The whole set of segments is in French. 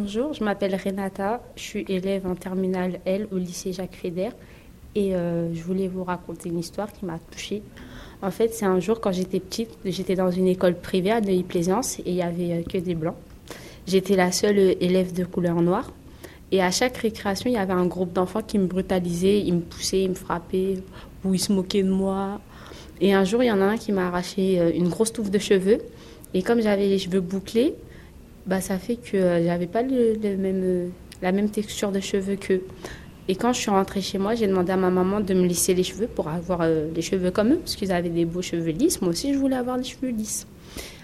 Bonjour, je m'appelle Renata, je suis élève en terminale L au lycée Jacques Fédère et euh, je voulais vous raconter une histoire qui m'a touchée. En fait, c'est un jour quand j'étais petite, j'étais dans une école privée à Neuilly-Plaisance et il n'y avait euh, que des blancs. J'étais la seule élève de couleur noire et à chaque récréation, il y avait un groupe d'enfants qui me brutalisaient, ils me poussaient, ils me frappaient ou ils se moquaient de moi. Et un jour, il y en a un qui m'a arraché euh, une grosse touffe de cheveux et comme j'avais les cheveux bouclés, bah, ça fait que euh, j'avais pas le, même, euh, la même texture de cheveux qu'eux. Et quand je suis rentrée chez moi, j'ai demandé à ma maman de me lisser les cheveux pour avoir euh, les cheveux comme eux, parce qu'ils avaient des beaux cheveux lisses. Moi aussi, je voulais avoir les cheveux lisses.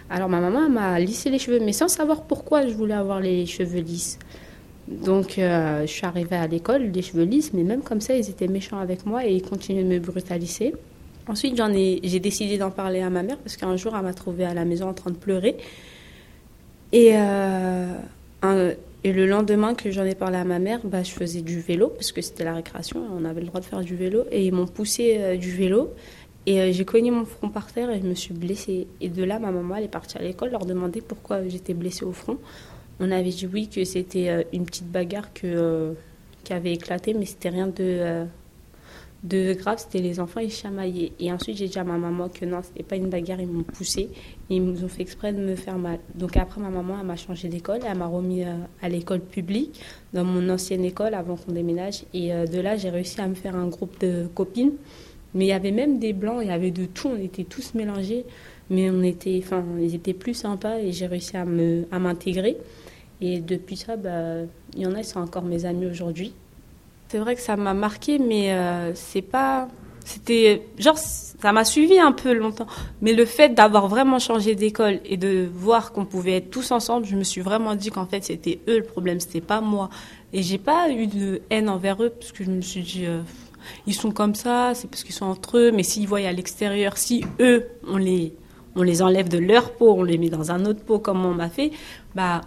Alors ma maman m'a lissé les cheveux, mais sans savoir pourquoi je voulais avoir les cheveux lisses. Donc je suis arrivée à l'école, les cheveux lisses, mais même comme ça, ils étaient méchants avec moi et ils continuaient de me brutaliser. Ensuite, j'en ai, j'ai décidé d'en parler à ma mère parce qu'un jour, elle m'a trouvée à la maison en train de pleurer. Et, euh, et le lendemain que j'en ai parlé à ma mère, bah, je faisais du vélo, parce que c'était la récréation, on avait le droit de faire du vélo. Et ils m'ont poussé euh, du vélo. Et euh, j'ai cogné mon front par terre et je me suis blessée. Et de là, ma maman, elle est partie à l'école, leur demander pourquoi j'étais blessée au front. On avait dit oui, que c'était une petite bagarre que, qui avait éclaté, mais c'était rien de de grave, c'était les enfants, ils chamaillaient. Et ensuite, j'ai dit à ma maman que non, c'était pas une bagarre, ils m'ont poussé. ils nous ont fait exprès de me faire mal. Donc après, ma maman, elle m'a changé d'école, elle m'a remis euh, à l'école publique, dans mon ancienne école, avant qu'on déménage. Et euh, de là, j'ai réussi à me faire un groupe de copines. Mais il y avait même des blancs, il y avait de tout, on était tous mélangés. Mais on était, enfin, ils étaient plus sympas et j'ai réussi à m'intégrer. Et depuis ça, bah, il y en a, ils sont encore mes amis aujourd'hui. C'est vrai que ça m'a marqué, mais euh, c'est pas. C'était. Genre, ça m'a suivi un peu longtemps. Mais le fait d'avoir vraiment changé d'école et de voir qu'on pouvait être tous ensemble, je me suis vraiment dit qu'en fait, c'était eux le problème, c'était pas moi. Et j'ai pas eu de haine envers eux, parce que je me suis dit. Euh, ils sont comme ça, c'est parce qu'ils sont entre eux, mais s'ils voient à l'extérieur, si eux, on les, on les enlève de leur peau, on les met dans un autre pot comme on m'a fait, bah,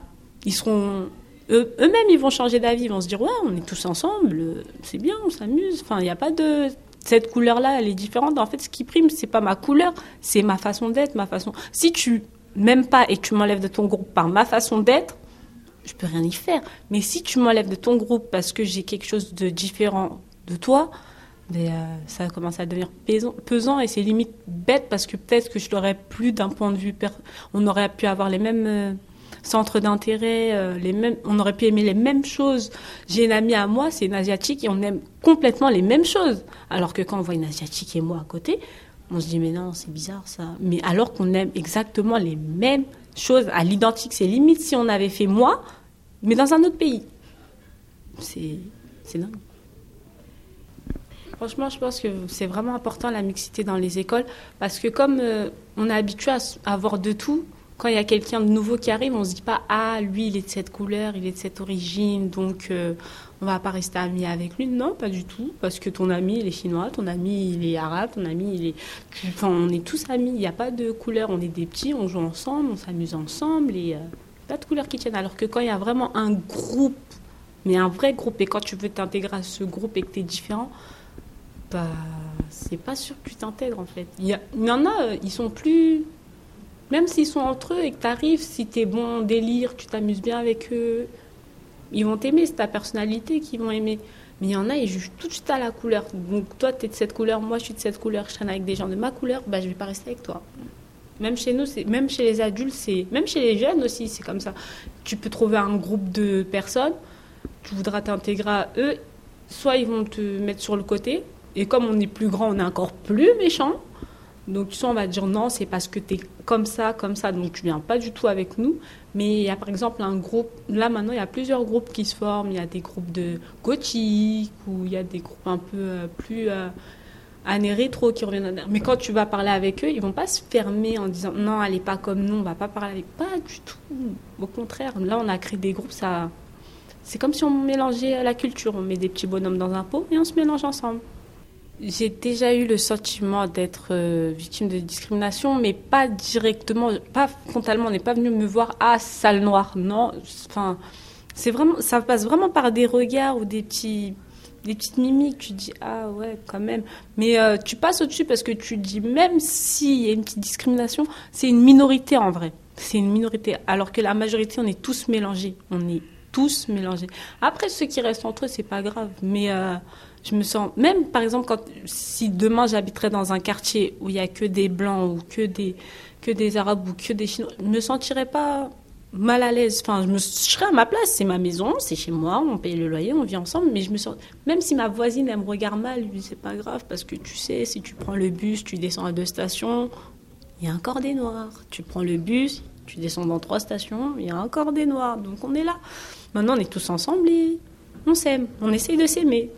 ils seront eux-mêmes, ils vont changer d'avis. Ils vont se dire, ouais, on est tous ensemble, c'est bien, on s'amuse. Enfin, il n'y a pas de. Cette couleur-là, elle est différente. En fait, ce qui prime, c'est pas ma couleur, c'est ma façon d'être, ma façon. Si tu m'aimes pas et tu m'enlèves de ton groupe par ma façon d'être, je peux rien y faire. Mais si tu m'enlèves de ton groupe parce que j'ai quelque chose de différent de toi, mais, euh, ça commence à devenir pesant, et c'est limite bête parce que peut-être que je l'aurais plus d'un point de vue. On aurait pu avoir les mêmes. Euh, centres d'intérêt, euh, les mêmes, on aurait pu aimer les mêmes choses. J'ai une amie à moi, c'est une asiatique et on aime complètement les mêmes choses. Alors que quand on voit une asiatique et moi à côté, on se dit mais non, c'est bizarre ça. Mais alors qu'on aime exactement les mêmes choses à l'identique, c'est limite si on avait fait moi, mais dans un autre pays. C'est c'est dingue. Franchement, je pense que c'est vraiment important la mixité dans les écoles parce que comme euh, on est habitué à avoir de tout, quand il y a quelqu'un de nouveau qui arrive, on se dit pas ah lui il est de cette couleur, il est de cette origine, donc euh, on va pas rester amis avec lui. Non, pas du tout, parce que ton ami il est chinois, ton ami il est arabe, ton ami il est, enfin on est tous amis. Il n'y a pas de couleur, on est des petits, on joue ensemble, on s'amuse ensemble et euh, pas de couleur qui tienne. Alors que quand il y a vraiment un groupe, mais un vrai groupe, et quand tu veux t'intégrer à ce groupe et que tu es différent, bah c'est pas sûr que tu t'intègres en fait. Il y, il y en a, euh, ils sont plus même s'ils sont entre eux et que tu arrives, si tu es bon en délire, tu t'amuses bien avec eux, ils vont t'aimer, c'est ta personnalité qu'ils vont aimer. Mais il y en a, ils jugent tout de suite à la couleur. Donc toi, tu es de cette couleur, moi je suis de cette couleur, je traîne avec des gens de ma couleur, bah, je vais pas rester avec toi. Même chez nous, même chez les adultes, même chez les jeunes aussi, c'est comme ça. Tu peux trouver un groupe de personnes, tu voudras t'intégrer à eux, soit ils vont te mettre sur le côté, et comme on est plus grand, on est encore plus méchant. Donc, sais, on va dire non, c'est parce que tu es comme ça, comme ça, donc tu viens pas du tout avec nous. Mais il y a par exemple un groupe, là maintenant, il y a plusieurs groupes qui se forment. Il y a des groupes de gothique ou il y a des groupes un peu euh, plus euh, années rétro qui reviennent. Mais quand tu vas parler avec eux, ils vont pas se fermer en disant non, elle est pas comme nous, on va pas parler avec. Pas du tout. Au contraire, là, on a créé des groupes, ça. C'est comme si on mélangeait la culture. On met des petits bonhommes dans un pot et on se mélange ensemble. J'ai déjà eu le sentiment d'être euh, victime de discrimination, mais pas directement, pas frontalement. On n'est pas venu me voir ah sale noire. Non, enfin, c'est vraiment, ça passe vraiment par des regards ou des petits, des petites mimiques. Tu dis ah ouais quand même, mais euh, tu passes au-dessus parce que tu dis même s'il y a une petite discrimination, c'est une minorité en vrai. C'est une minorité, alors que la majorité on est tous mélangés. On est tous mélangés. Après, ceux qui restent entre eux, c'est pas grave. Mais euh, je me sens, même par exemple, quand, si demain j'habiterais dans un quartier où il y a que des blancs ou que des, que des arabes ou que des chinois, je me sentirais pas mal à l'aise. Enfin, je, me, serais à ma place. C'est ma maison, c'est chez moi, on paye le loyer, on vit ensemble. Mais je me sens, même si ma voisine elle me regarde mal, c'est pas grave parce que tu sais, si tu prends le bus, tu descends à deux stations, il y a encore des noirs. Tu prends le bus, tu descends dans trois stations, il y a encore des noirs. Donc on est là. Maintenant, on est tous ensemble on s'aime. On essaye de s'aimer.